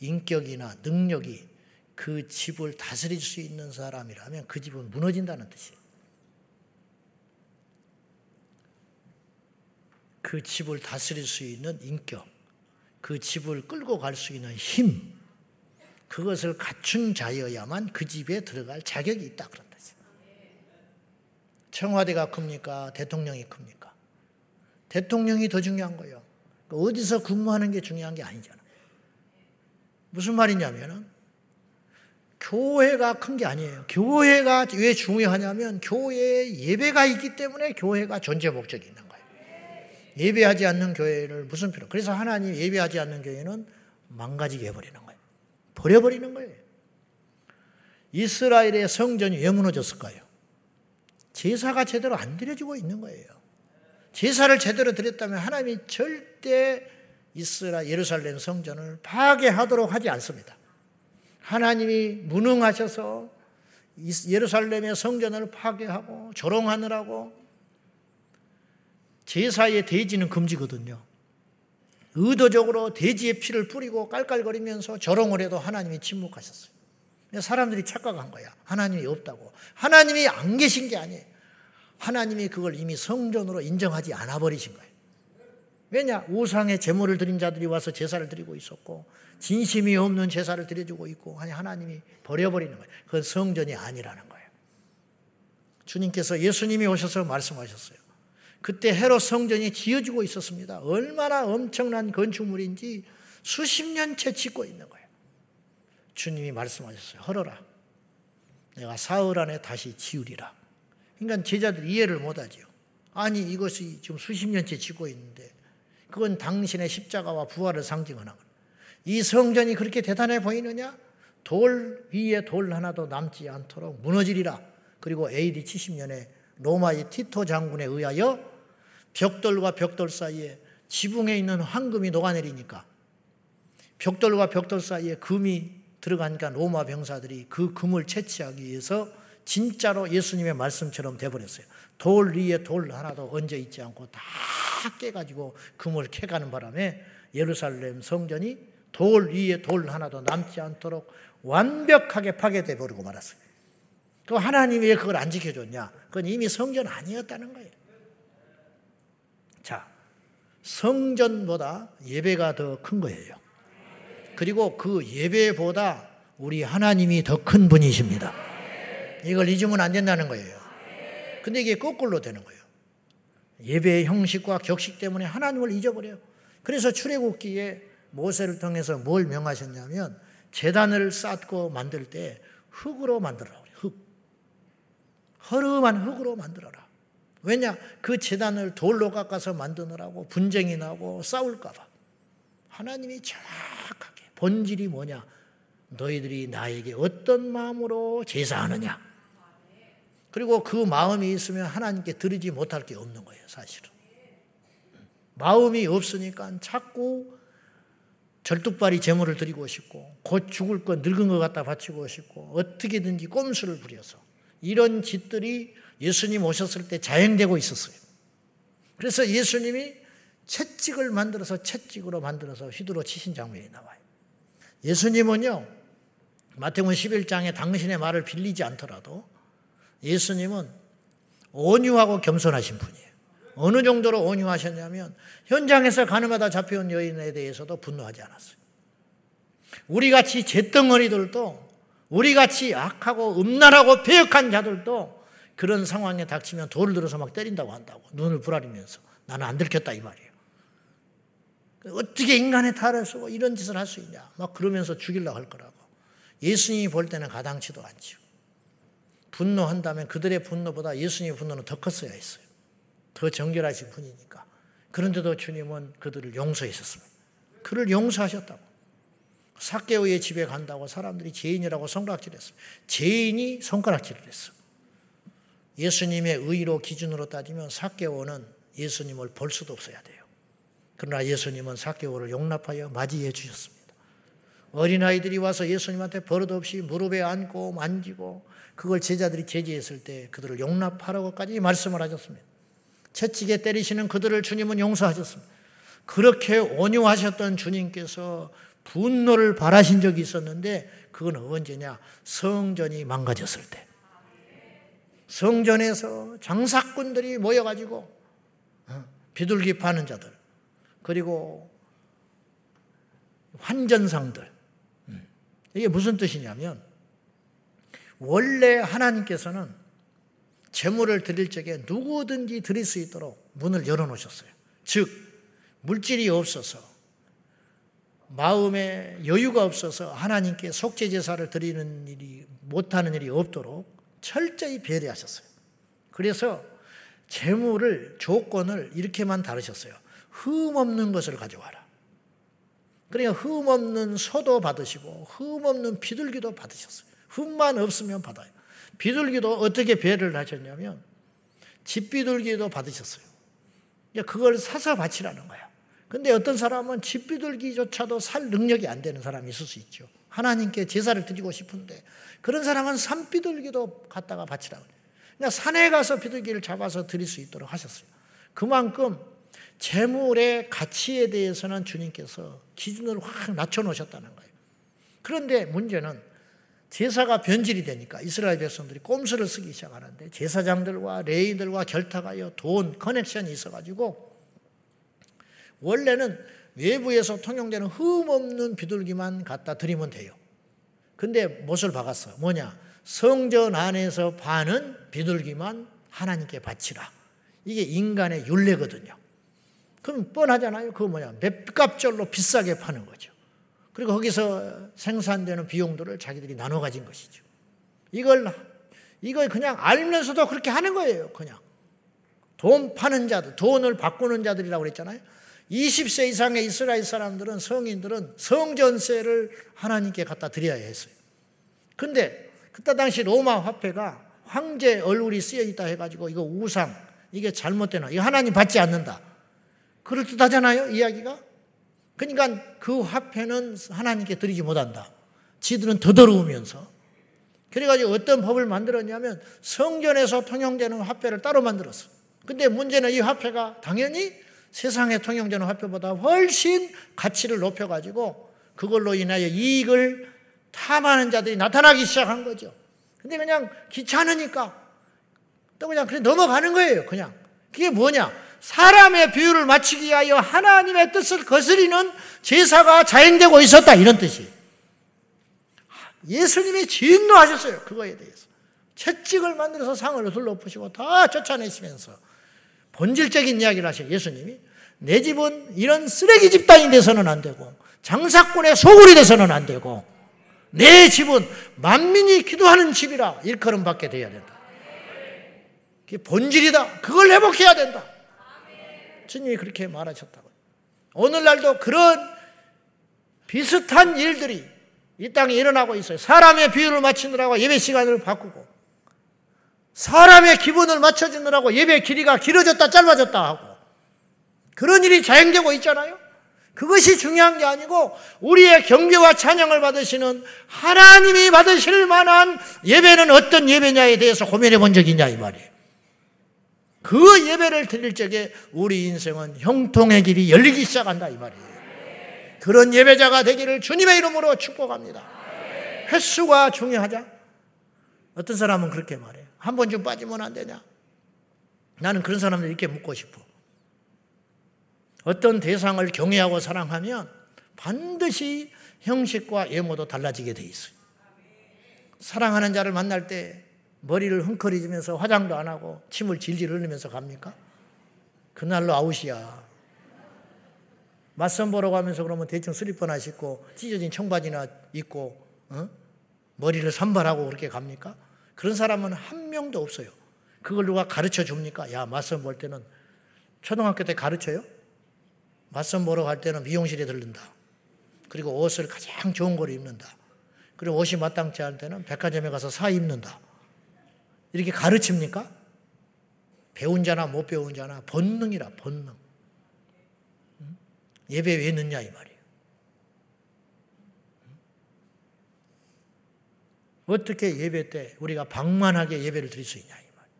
인격이나 능력이 그 집을 다스릴 수 있는 사람이라면 그 집은 무너진다는 뜻이에요. 그 집을 다스릴 수 있는 인격, 그 집을 끌고 갈 수 있는 힘, 그것을 갖춘 자여야만 그 집에 들어갈 자격이 있다 그런 뜻이에요. 청와대가 큽니까? 대통령이 큽니까? 대통령이 더 중요한 거예요. 어디서 근무하는 게 중요한 게 아니잖아. 무슨 말이냐면은 교회가 큰 게 아니에요. 교회가 왜 중요하냐면 교회에 예배가 있기 때문에 교회가 존재 목적이 있는 거예요. 예배하지 않는 교회를 무슨 필요? 그래서 하나님 예배하지 않는 교회는 망가지게 해버리는 거예요. 버려버리는 거예요. 이스라엘의 성전이 왜 무너졌을까요? 제사가 제대로 안 드려지고 있는 거예요. 제사를 제대로 드렸다면 하나님이 절대 이스라 예루살렘 성전을 파괴하도록 하지 않습니다. 하나님이 무능하셔서 예루살렘의 성전을 파괴하고 조롱하느라고 제사의 대지는 금지거든요. 의도적으로 돼지의 피를 뿌리고 깔깔거리면서 조롱을 해도 하나님이 침묵하셨어요. 사람들이 착각한 거야. 하나님이 없다고. 하나님이 안 계신 게 아니에요. 하나님이 그걸 이미 성전으로 인정하지 않아 버리신 거예요. 왜냐? 우상의 제물을 드린 자들이 와서 제사를 드리고 있었고 진심이 없는 제사를 드려주고 있고 하나님이 버려버리는 거예요. 그건 성전이 아니라는 거예요. 주님께서 예수님이 오셔서 말씀하셨어요. 그때 헤롯 성전이 지어지고 있었습니다. 얼마나 엄청난 건축물인지 수십 년째 짓고 있는 거예요. 주님이 말씀하셨어요. 헐어라. 내가 사흘 안에 다시 지으리라. 그러니까 제자들이 이해를 못하지요. 아니 이것이 지금 수십 년째 짓고 있는데 그건 당신의 십자가와 부활을 거예요. 이 성전이 그렇게 대단해 보이느냐? 돌 위에 돌 하나도 남지 않도록 무너지리라. 그리고 AD 70년에 로마의 티토 장군에 의하여 벽돌과 벽돌 사이에 지붕에 있는 황금이 녹아내리니까 벽돌과 벽돌 사이에 금이 들어가니까 로마 병사들이 그 금을 채취하기 위해서 진짜로 예수님의 말씀처럼 돼버렸어요. 돌 위에 돌 하나도 얹어 있지 않고 다 깨가지고 금을 캐가는 바람에 예루살렘 성전이 돌 위에 돌 하나도 남지 않도록 완벽하게 파괴돼 버리고 말았어요. 그 하나님이 왜 그걸 안 지켜줬냐? 그건 이미 성전 아니었다는 거예요. 자, 성전보다 예배가 더 큰 거예요. 그리고 그 예배보다 우리 하나님이 더 큰 분이십니다. 이걸 잊으면 안 된다는 거예요. 근데 이게 거꾸로 되는 거예요. 예배의 형식과 격식 때문에 하나님을 잊어버려요. 그래서 출애굽기에 모세를 통해서 뭘 명하셨냐면 재단을 쌓고 만들 때 흙으로 만들어라. 흙. 허름한 흙으로 만들어라. 왜냐? 그 재단을 돌로 깎아서 만드느라고 분쟁이 나고 싸울까봐. 하나님이 정확하게 본질이 뭐냐? 너희들이 나에게 어떤 마음으로 제사하느냐? 그리고 그 마음이 있으면 하나님께 드리지 못할 게 없는 거예요, 사실은. 마음이 없으니까 자꾸 절뚝발이 제물을 드리고 싶고 곧 죽을 것 늙은 것 갖다 바치고 싶고 어떻게든지 꼼수를 부려서 이런 짓들이 예수님 오셨을 때 자행되고 있었어요. 그래서 예수님이 채찍을 만들어서 채찍으로 만들어서 휘두르 치신 장면이 나와요. 예수님은요, 마태복음 11장에 당신의 말을 빌리지 않더라도 예수님은 온유하고 겸손하신 분이에요. 어느 정도로 온유하셨냐면 현장에서 가늠하다 잡혀온 여인에 대해서도 분노하지 않았어요. 우리 같이 잿덩어리들도 우리 같이 악하고 음란하고 배역한 자들도 그런 상황에 닥치면 돌을 들어서 막 때린다고 한다고 눈을 부라리면서 나는 안 들켰다 이 말이에요. 어떻게 인간의 탈을 쓰고 이런 짓을 할 수 있냐 막 그러면서 죽이려고 할 거라고 예수님이 볼 때는 가당치도 않죠. 분노한다면 그들의 분노보다 예수님의 분노는 더 컸어야 했어요. 더 정결하신 분이니까. 그런데도 주님은 그들을 용서했었습니다. 그를 용서하셨다고. 사개오의 집에 간다고 사람들이 죄인이라고 손가락질했습니다. 죄인이 손가락질을 했어. 예수님의 의로 기준으로 따지면 사개오는 예수님을 볼 수도 없어야 돼요. 그러나 예수님은 사개오를 용납하여 맞이해 주셨습니다. 어린아이들이 와서 예수님한테 버릇없이 무릎에 앉고 만지고 그걸 제자들이 제지했을 때 그들을 용납하라고까지 말씀을 하셨습니다. 채찍에 때리시는 그들을 주님은 용서하셨습니다. 그렇게 온유하셨던 주님께서 분노를 바라신 적이 있었는데 그건 언제냐? 성전이 망가졌을 때. 성전에서 장사꾼들이 모여가지고 어, 비둘기 파는 자들 그리고 환전상들 음, 이게 무슨 뜻이냐면 원래 하나님께서는 재물을 드릴 적에 누구든지 드릴 수 있도록 문을 열어놓으셨어요. 즉 물질이 없어서 마음에 여유가 없어서 하나님께 속죄 제사를 드리는 일이 못하는 일이 없도록 철저히 배려하셨어요. 그래서 재물을 조건을 이렇게만 다루셨어요. 흠 없는 것을 가져와라. 그러니까 흠 없는 소도 받으시고 흠 없는 비둘기도 받으셨어요. 흠만 없으면 받아요. 비둘기도 어떻게 배를 하셨냐면 집비둘기도 받으셨어요. 그걸 사서 바치라는 거야. 근데 어떤 사람은 집비둘기조차도 살 능력이 안 되는 사람이 있을 수 있죠. 하나님께 제사를 드리고 싶은데 그런 사람은 산비둘기도 갖다가 바치라고. 그러니까 산에 가서 비둘기를 잡아서 드릴 수 있도록 하셨어요. 그만큼 재물의 가치에 대해서는 주님께서 기준을 확 낮춰 놓으셨다는 거예요. 그런데 문제는 제사가 변질이 되니까 이스라엘 백성들이 꼼수를 쓰기 시작하는데 제사장들과 레이들과 결탁하여 돈 커넥션이 있어가지고 원래는 외부에서 통용되는 흠 없는 비둘기만 갖다 드리면 돼요. 근데 못을 박았어. 뭐냐? 성전 안에서 파는 비둘기만 하나님께 바치라. 이게 인간의 윤례거든요. 그럼 뻔하잖아요. 그거 뭐냐? 맵값절로 비싸게 파는 거죠. 그리고 거기서 생산되는 비용들을 자기들이 나눠 가진 것이죠. 이걸 이걸 그냥 알면서도 그렇게 하는 거예요. 그냥 돈 파는 자들, 돈을 바꾸는 자들이라고 그랬잖아요. 20세 이상의 이스라엘 사람들은 성인들은 성전세를 하나님께 갖다 드려야 했어요. 근데 그때 당시 로마 화폐가 황제 얼굴이 쓰여 있다 해가지고 이거 우상 이게 잘못되나 이거 하나님 받지 않는다. 그럴 듯하잖아요 이야기가. 그러니까 그 화폐는 하나님께 드리지 못한다. 지들은 더더러우면서. 그래가지고 어떤 법을 만들었냐면 성전에서 통용되는 화폐를 따로 만들었어. 근데 문제는 이 화폐가 당연히 세상에 통용되는 화폐보다 훨씬 가치를 높여가지고 그걸로 인하여 이익을 탐하는 자들이 나타나기 시작한 거죠. 근데 그냥 귀찮으니까 또 그냥 그냥 넘어가는 거예요. 그냥. 그게 뭐냐? 사람의 비유를 맞추기 위하여 하나님의 뜻을 거스리는 제사가 자행되고 있었다. 이런 뜻이. 예수님이 진노하셨어요. 그거에 대해서. 채찍을 만들어서 상을 둘러보시고 다 쫓아내시면서 본질적인 이야기를 하셔요. 예수님이. 내 집은 이런 쓰레기 집단이 돼서는 안 되고 장사꾼의 소굴이 돼서는 안 되고 내 집은 만민이 기도하는 집이라 일컬음 받게 되어야 된다. 그게 본질이다. 그걸 회복해야 된다. 주님이 그렇게 말하셨다고. 오늘날도 그런 비슷한 일들이 이 땅에 일어나고 있어요. 사람의 비율을 맞추느라고 예배 시간을 바꾸고, 사람의 기분을 맞춰주느라고 예배 길이가 길어졌다 짧아졌다 하고, 그런 일이 자행되고 있잖아요. 그것이 중요한 게 아니고 우리의 경배와 찬양을 받으시는 하나님이 받으실 만한 예배는 어떤 예배냐에 대해서 고민해 본 적이 있냐 이 말이에요. 그 예배를 드릴 적에 우리 인생은 형통의 길이 열리기 시작한다 이 말이에요. 그런 예배자가 되기를 주님의 이름으로 축복합니다. 횟수가 중요하자. 어떤 사람은 그렇게 말해요. 한 번쯤 빠지면 안 되냐? 나는 그런 사람들 이렇게 묻고 싶어. 어떤 대상을 경외하고 사랑하면 반드시 형식과 외모도 달라지게 돼 있어요. 사랑하는 자를 만날 때 머리를 흥커리지면서 화장도 안 하고 침을 질질 흘리면서 갑니까? 그날로 아웃이야. 맞선 보러 가면서 그러면 대충 슬리퍼나 신고 찢어진 청바지나 입고 어? 머리를 산발하고 그렇게 갑니까? 그런 사람은 한 명도 없어요. 그걸 누가 가르쳐 줍니까? 야 맞선 볼 때는 초등학교 때 가르쳐요? 맞선 보러 갈 때는 미용실에 들른다. 그리고 옷을 가장 좋은 걸 입는다. 그리고 옷이 마땅치 않을 때는 백화점에 가서 사 입는다. 이렇게 가르칩니까? 배운 자나 못 배운 자나 본능이라 본능. 예배 왜 늦냐 이 말이에요. 어떻게 예배 때 우리가 방만하게 예배를 드릴 수 있냐 이 말이에요.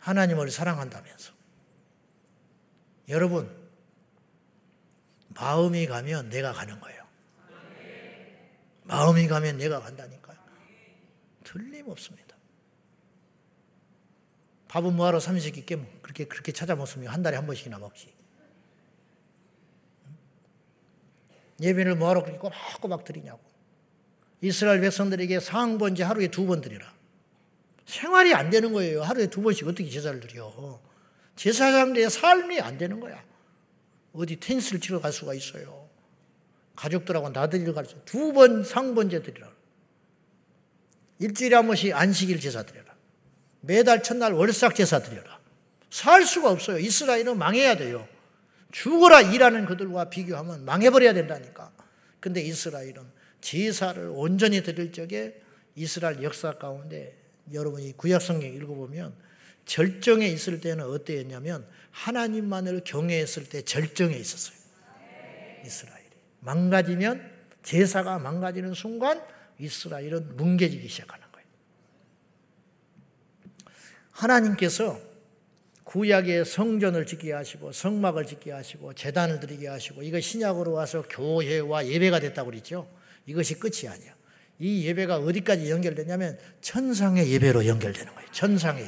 하나님을 사랑한다면서. 여러분 마음이 가면 내가 가는 거예요. 마음이 가면 내가 간다니까요. 틀림없습니다. 밥은 뭐하러 삼식 있게 그렇게 그렇게 찾아 먹습니까? 한 달에 한 번씩이나 먹지. 예배를 뭐하러 그렇게 꼬박꼬박 드리냐고. 이스라엘 백성들에게 상번제 하루에 두 번 드리라. 생활이 안 되는 거예요. 하루에 두 번씩 어떻게 제사를 드려. 제사장들의 삶이 안 되는 거야. 어디 테니스를 치러 갈 수가 있어요. 가족들하고 나들이를 가르쳐. 두번 상번제 드리라. 일주일에 한 번씩 안식일 제사 드려라. 매달 첫날 월삭 제사 드려라. 살 수가 없어요. 이스라엘은 망해야 돼요. 죽어라 일하는 그들과 비교하면 망해버려야 된다니까. 근데 이스라엘은 제사를 온전히 드릴 적에 이스라엘 역사 가운데 여러분이 구약 성경 읽어보면 절정에 있을 때는 어때였냐면 하나님만을 경외했을 때 절정에 있었어요. 이스라엘이. 망가지면 제사가 망가지는 순간 이스라엘은 뭉개지기 거예요. 하나님께서 구약의 성전을 짓게 하시고 성막을 짓게 하시고 재단을 드리게 하시고 이거 신약으로 와서 교회와 예배가 됐다고 그랬죠. 이것이 끝이 아니야. 이 예배가 어디까지 연결되냐면 천상의 예배로 연결되는 거예요. 천상의.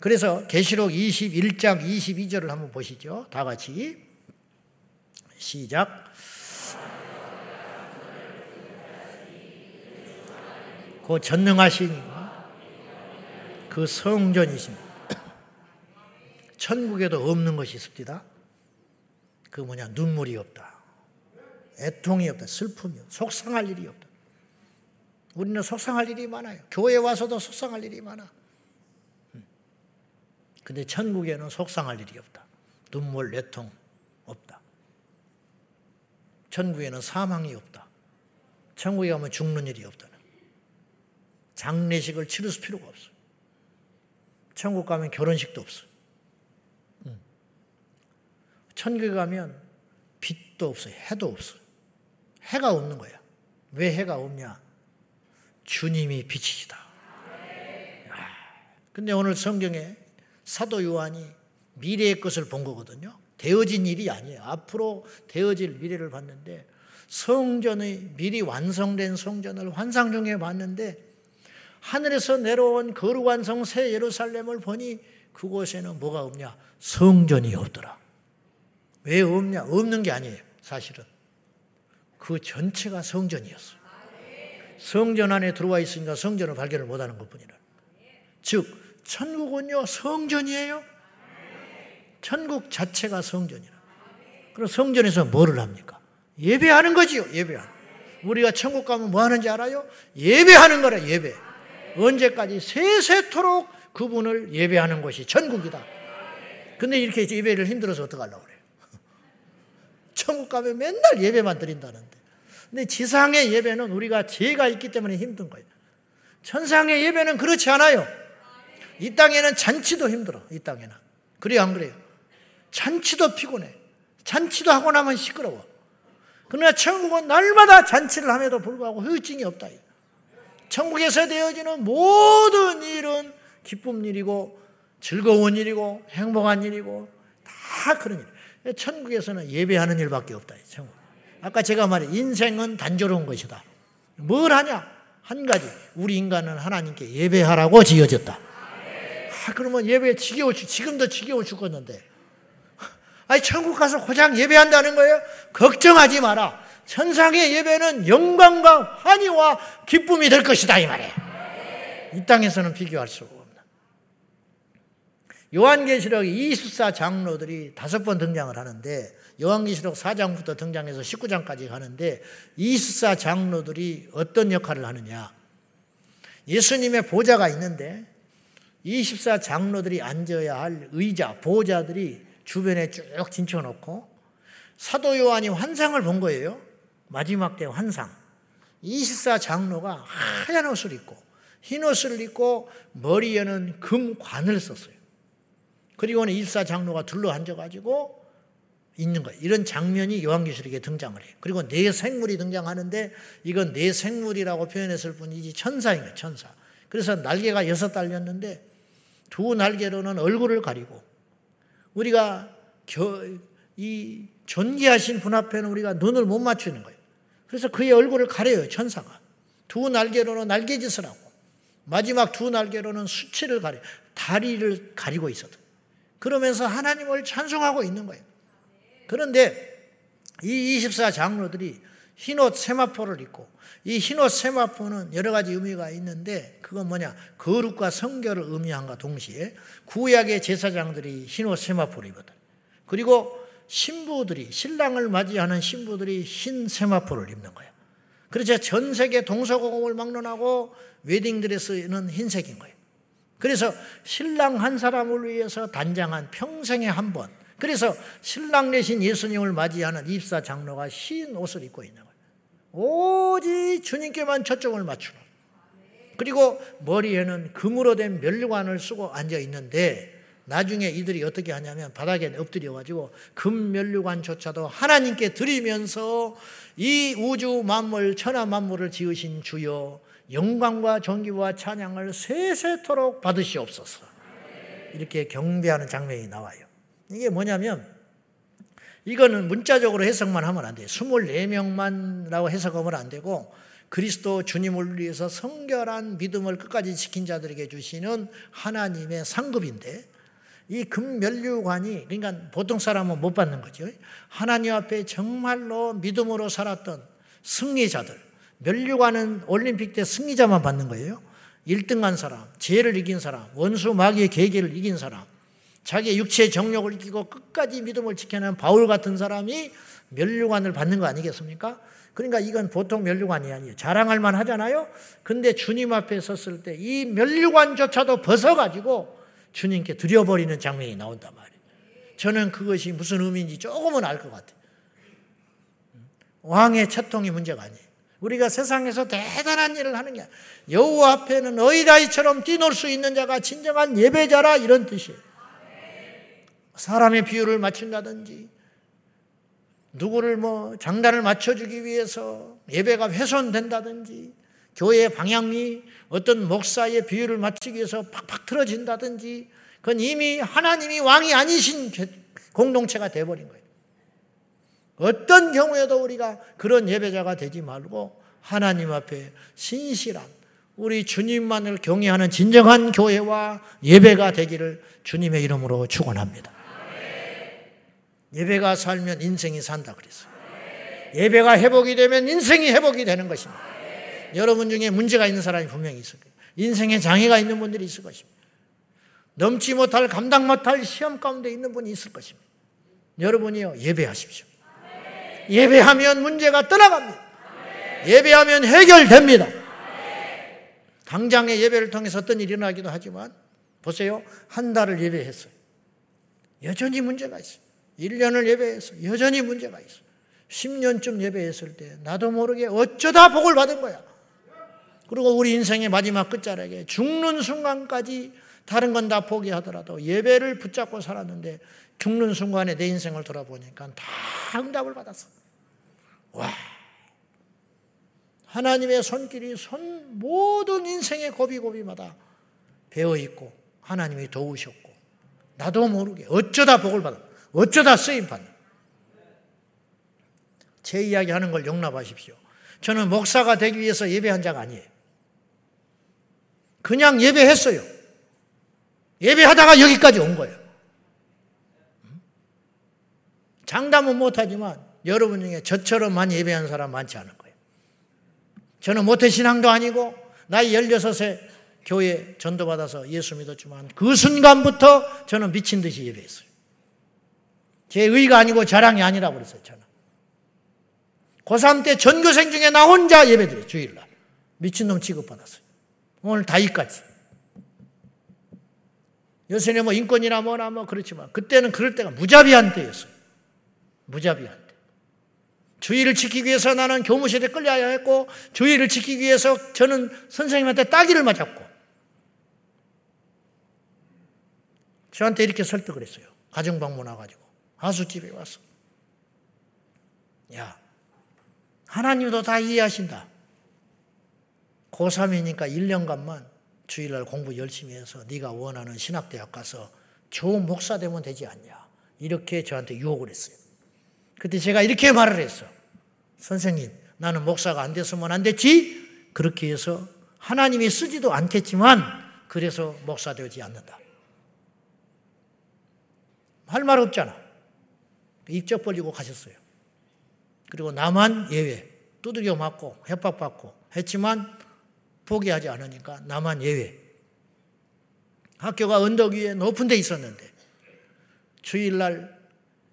그래서 계시록 21장 22절을 한번 보시죠. 다 같이 시작. 그 전능하신 그 성전이십니다. 천국에도 없는 것이 있습니다. 그 뭐냐 눈물이 없다. 애통이 없다. 슬픔이 없다. 속상할 일이 없다. 우리는 속상할 일이 많아요. 교회 와서도 속상할 일이 많아. 음. 근데 천국에는 속상할 일이 없다. 눈물, 애통 없다. 천국에는 사망이 없다. 천국에 가면 죽는 일이 없다. 장례식을 치를 필요가 없어. 천국 가면 결혼식도 없어. 천국에 가면 빛도 없어. 해도 없어. 해가 없는 거야. 왜 해가 없냐? 주님이 빛이시다. 근데 오늘 성경에 사도 요한이 미래의 것을 본 거거든요. 되어진 일이 아니에요. 앞으로 되어질 미래를 봤는데 성전의 미리 완성된 성전을 환상 중에 봤는데 하늘에서 내려온 거룩한 성 새 예루살렘을 보니 그곳에는 뭐가 없냐? 성전이 없더라. 왜 없냐? 없는 게 아니에요. 사실은. 그 전체가 성전이었어. 성전 안에 들어와 있으니까 성전을 발견을 못하는 것 뿐이라. 즉, 천국은요, 성전이에요. 천국 자체가 성전이라. 그럼 성전에서 뭐를 합니까? 예배하는 거지요, 예배하는. 우리가 천국 가면 뭐 하는지 알아요? 예배하는 거라, 예배. 언제까지 세세토록 그분을 예배하는 것이 천국이다. 근데 이렇게 예배를 힘들어서 어떡하려고 그래요? 천국 가면 맨날 예배만 드린다는데. 근데 지상의 예배는 우리가 죄가 있기 때문에 힘든 거예요. 천상의 예배는 그렇지 않아요. 이 땅에는 잔치도 힘들어. 이 땅에는. 그래요, 안 그래요? 잔치도 피곤해. 잔치도 하고 나면 시끄러워. 그러나 천국은 날마다 잔치를 함에도 불구하고 후유증이 없다. 천국에서 되어지는 모든 일은 기쁨 일이고 즐거운 일이고 행복한 일이고 다 그런 일. 천국에서는 예배하는 일밖에 없다. 천국. 아까 제가 말해 인생은 단조로운 것이다. 뭘 하냐? 한 가지. 우리 인간은 하나님께 예배하라고 지어졌다. 아, 그러면 예배 지겨워 지금도 지겨워 죽었는데. 아니 천국 가서 고장 예배한다는 거예요? 걱정하지 마라. 천상의 예배는 영광과 환희와 기쁨이 될 것이다 이 말이에요. 이 땅에서는 비교할 수 없나. 요한계시록 24 장로들이 다섯 번 등장을 하는데 요한계시록 4장부터 등장해서 19장까지 가는데 24 장로들이 어떤 역할을 하느냐. 예수님의 보좌가 있는데 24 장로들이 앉아야 할 의자, 보좌들이 주변에 쭉 진쳐 놓고 사도 요한이 환상을 본 거예요. 마지막 때 환상. 24 장로가 하얀 옷을 입고 흰 옷을 입고 머리에는 금관을 썼어요. 그리고는 24 장로가 둘러 앉아가지고 있는 거예요. 이런 장면이 요한계시록에 등장을 해요. 그리고 네 생물이 등장하는데 이건 네 생물이라고 표현했을 뿐이지 천사인 거예요. 천사. 그래서 날개가 여섯 달렸는데 두 날개로는 얼굴을 가리고 우리가 이 존귀하신 분 앞에는 우리가 눈을 못 맞추는 거예요. 그래서 그의 얼굴을 가려요, 천사가. 두 날개로는 날개짓을 하고, 마지막 두 날개로는 수치를 가려, 다리를 가리고 있었던. 그러면서 하나님을 찬송하고 있는 거예요. 그런데 이 24 장로들이 흰옷 세마포를 입고, 이 흰옷 세마포는 여러 가지 의미가 있는데, 그건 뭐냐, 거룩과 성결을 의미한과 동시에, 구약의 제사장들이 흰옷 세마포를 입었다. 그리고 신부들이 신랑을 맞이하는 신부들이 흰 세마포를 입는 거예요. 그래서 전 세계 동서고금을 막론하고 웨딩드레스는 흰색인 거예요. 그래서 신랑 한 사람을 위해서 단장한 평생에 한 번. 그래서 신랑 내신 예수님을 맞이하는 입사 장로가 흰 옷을 입고 있는 거예요. 오직 주님께만 초점을 맞추는. 그리고 머리에는 금으로 된 멸류관을 쓰고 앉아 있는데 나중에 이들이 어떻게 하냐면 바닥에 엎드려 가지고 금 멸류관조차도 하나님께 드리면서 이 우주 만물 천하 만물을 지으신 주여 영광과 존귀와 찬양을 세세토록 받으시옵소서. 이렇게 경배하는 장면이 나와요. 이게 뭐냐면 이거는 문자적으로 해석만 하면 안 돼요. 24명만라고 해석하면 안 되고 그리스도 주님을 위해서 성결한 믿음을 끝까지 지킨 자들에게 주시는 하나님의 상급인데 이 금면류관이 그러니까 보통 사람은 못 받는 거죠. 하나님 앞에 정말로 믿음으로 살았던 승리자들. 면류관은 올림픽 때 승리자만 받는 거예요. 1등한 사람, 죄를 이긴 사람, 원수 마귀의 계계를 이긴 사람, 자기의 육체의 정욕을 이기고 끝까지 믿음을 지켜낸 바울 같은 사람이 면류관을 받는 거 아니겠습니까? 그러니까 이건 보통 면류관이 아니에요. 자랑할 만 하잖아요. 근데 주님 앞에 섰을 때이 면류관조차도 벗어가지고 주님께 드려버리는 장면이 나온단 말이에요. 저는 그것이 무슨 의미인지 조금은 알 것 같아요. 왕의 채통이 문제가 아니에요. 우리가 세상에서 대단한 일을 하는 게 여호와 앞에는 어이다이처럼 뛰놀 수 있는 자가 진정한 예배자라 이런 뜻이에요. 사람의 비율을 맞춘다든지 누구를 뭐 장단을 맞춰주기 위해서 예배가 훼손된다든지 교회의 방향이 어떤 목사의 비율을 맞추기 위해서 팍팍 틀어진다든지 그건 이미 하나님이 왕이 아니신 공동체가 되어버린 거예요. 어떤 경우에도 우리가 그런 예배자가 되지 말고 하나님 앞에 신실한 우리 주님만을 경외하는 진정한 교회와 예배가 되기를 주님의 이름으로 축원합니다. 예배가 살면 인생이 산다 그랬어요. 예배가 회복이 되면 인생이 회복이 되는 것입니다. 여러분 중에 문제가 있는 사람이 분명히 있을 거예요. 인생에 장애가 있는 분들이 있을 것입니다. 넘지 못할 감당 못할 시험 가운데 있는 분이 있을 것입니다. 여러분이요 예배하십시오. 예배하면 문제가 떠나갑니다. 예배하면 해결됩니다. 당장의 예배를 통해서 어떤 일이 일어나기도 하지만 보세요. 한 달을 예배했어요. 여전히 문제가 있어요. 1년을 예배해서 여전히 문제가 있어요. 10년쯤 예배했을 때 나도 모르게 어쩌다 복을 받은 거야. 그리고 우리 인생의 마지막 끝자락에 죽는 순간까지 다른 건 다 포기하더라도 예배를 붙잡고 살았는데 죽는 순간에 내 인생을 돌아보니까 다 응답을 받았어. 와. 하나님의 손길이 손 모든 인생의 고비고비마다 배어 있고 하나님이 도우셨고 나도 모르게 어쩌다 복을 받아 어쩌다 쓰임 받는 제 이야기 하는 걸 용납하십시오. 저는 목사가 되기 위해서 예배한 자가 아니에요. 그냥 예배했어요. 예배하다가 여기까지 온 거예요. 장담은 못하지만 여러분 중에 저처럼 많이 예배한 사람 많지 않을 거예요. 저는 모태신앙도 아니고 나이 16세 교회 전도받아서 예수 믿었지만 그 순간부터 저는 미친 듯이 예배했어요. 제 의가 아니고 자랑이 아니라고 그랬어요, 저는. 고3 때 전교생 중에 나 혼자 예배 드려요, 주일날. 미친놈 취급받았어요. 오늘 다이까지. 요새는 뭐 인권이나 뭐나 뭐 그렇지만 그때는 그럴 때가 무자비한 때였어요. 무자비한 때. 주의를 지키기 위해서 나는 교무실에 끌려야 했고 주의를 지키기 위해서 저는 선생님한테 따기를 맞았고 저한테 이렇게 설득을 했어요. 가정 방문 와가지고 하수집에 와서 야 하나님도 다 이해하신다. 고3이니까 1년간만 주일날 공부 열심히 해서 네가 원하는 신학대학 가서 좋은 목사 되면 되지 않냐. 이렇게 저한테 유혹을 했어요. 그때 제가 이렇게 말을 했어. 선생님, 나는 목사가 안 됐으면 안 됐지? 그렇게 해서 하나님이 쓰지도 않겠지만 그래서 목사 되지 않는다. 할 말 없잖아. 입적 벌리고 가셨어요. 그리고 나만 예외. 두들겨 맞고 협박받고 했지만 포기하지 않으니까 나만 예외. 학교가 언덕 위에 높은 데 있었는데 주일날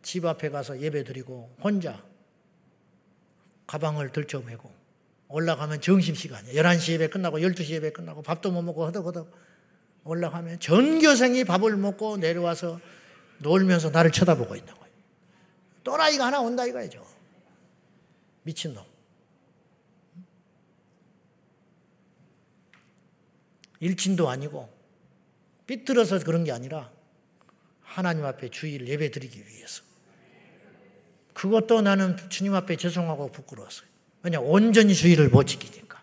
집 앞에 가서 예배 드리고 혼자 가방을 들쳐매고 올라가면 점심시간이야. 11시 예배 끝나고 12시 예배 끝나고 밥도 못 먹고 허덕허덕 올라가면 전교생이 밥을 먹고 내려와서 놀면서 나를 쳐다보고 있는 거예요. 또라이가 하나 온다 이거죠. 미친놈. 일진도 아니고 삐뚤어서 그런 게 아니라 하나님 앞에 주의를 예배 드리기 위해서. 그것도 나는 주님 앞에 죄송하고 부끄러웠어요. 왜냐, 온전히 주의를 못 지키니까.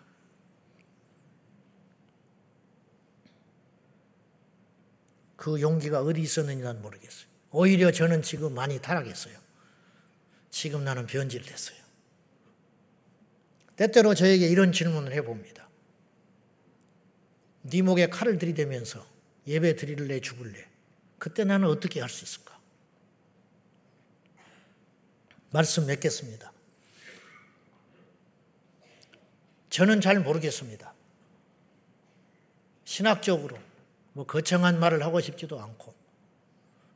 그 용기가 어디 있었는지 난 모르겠어요. 오히려 저는 지금 많이 타락했어요. 지금 나는 변질됐어요. 때때로 저에게 이런 질문을 해봅니다. 네 목에 칼을 들이대면서 예배 드릴래 죽을래? 그때 나는 어떻게 할 수 있을까? 말씀 맺겠습니다. 저는 잘 모르겠습니다. 신학적으로 뭐 거창한 말을 하고 싶지도 않고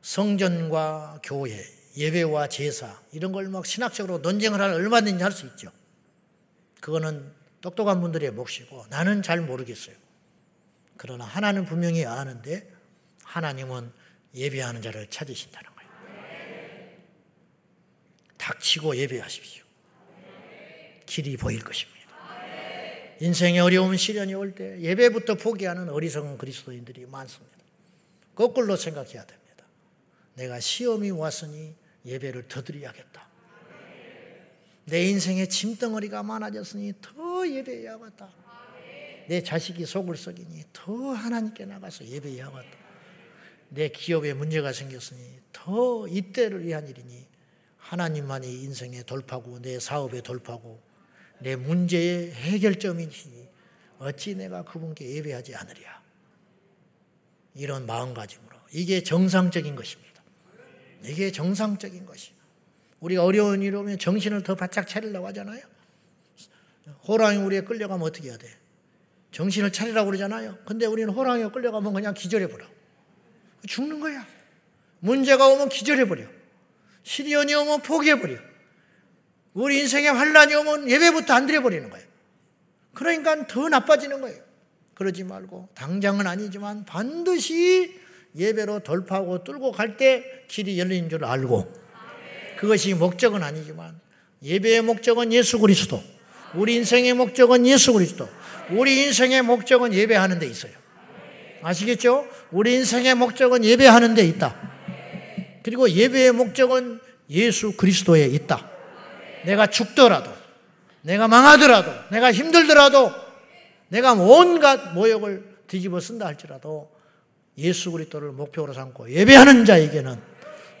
성전과 교회, 예배와 제사 이런 걸 막 신학적으로 논쟁을 할 얼마든지 할 수 있죠. 그거는 똑똑한 분들의 몫이고 나는 잘 모르겠어요. 그러나 하나는 분명히 아는데 하나님은 예배하는 자를 찾으신다는 거예요. 닥치고 예배하십시오. 길이 보일 것입니다. 인생의 어려운 시련이 올 때 예배부터 포기하는 어리석은 그리스도인들이 많습니다. 거꾸로 생각해야 됩니다. 내가 시험이 왔으니 예배를 더 드려야겠다. 내 인생에 짐덩어리가 많아졌으니 더 예배해야겠다. 내 자식이 속을 썩이니 더 하나님께 나가서 예배해야겠다. 내 기업에 문제가 생겼으니 더 이때를 위한 일이니 하나님만이 인생의 돌파고 내 사업의 돌파고 내 문제의 해결점이시니 어찌 내가 그분께 예배하지 않으랴. 이런 마음가짐으로 이게 정상적인 것입니다. 이게 정상적인 것이. 우리가 어려운 일 오면 정신을 더 바짝 차리려고 하잖아요. 호랑이 우리에 끌려가면 어떻게 해야 돼? 정신을 차리라고 그러잖아요. 근데 우리는 호랑이에 끌려가면 그냥 기절해버려. 죽는 거야. 문제가 오면 기절해버려. 시련이 오면 포기해버려. 우리 인생에 환란이 오면 예배부터 안 드려버리는 거예요. 그러니까 더 나빠지는 거예요. 그러지 말고 당장은 아니지만 반드시 예배로 돌파하고 뚫고 갈 때 길이 열린 줄 알고 그것이 목적은 아니지만 예배의 목적은 예수 그리스도 우리 인생의 목적은 예수 그리스도 우리 인생의 목적은 예배하는 데 있어요. 아시겠죠? 우리 인생의 목적은 예배하는 데 있다. 그리고 예배의 목적은 예수 그리스도에 있다. 내가 죽더라도, 내가 망하더라도, 내가 힘들더라도, 내가 온갖 모욕을 뒤집어 쓴다 할지라도 예수 그리스도를 목표로 삼고 예배하는 자에게는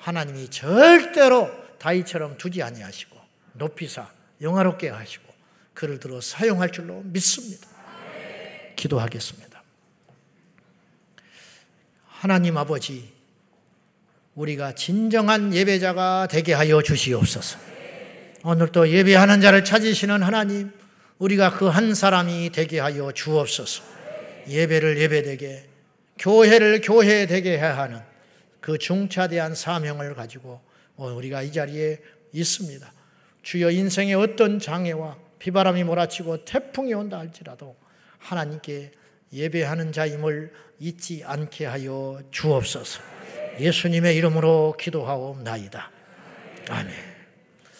하나님이 절대로 다이처럼 두지 아니하시고 높이사 영화롭게 하시고 그를 들어 사용할 줄로 믿습니다. 기도하겠습니다. 하나님 아버지, 우리가 진정한 예배자가 되게 하여 주시옵소서. 오늘도 예배하는 자를 찾으시는 하나님, 우리가 그 한 사람이 되게 하여 주옵소서. 예배를 예배되게, 교회를 교회되게 해야 하는 그 중차대한 사명을 가지고 우리가 이 자리에 있습니다. 주여 인생의 어떤 장애와 비바람이 몰아치고 태풍이 온다 할지라도 하나님께 예배하는 자임을 잊지 않게 하여 주옵소서. 예수님의 이름으로 기도하옵나이다. 아멘.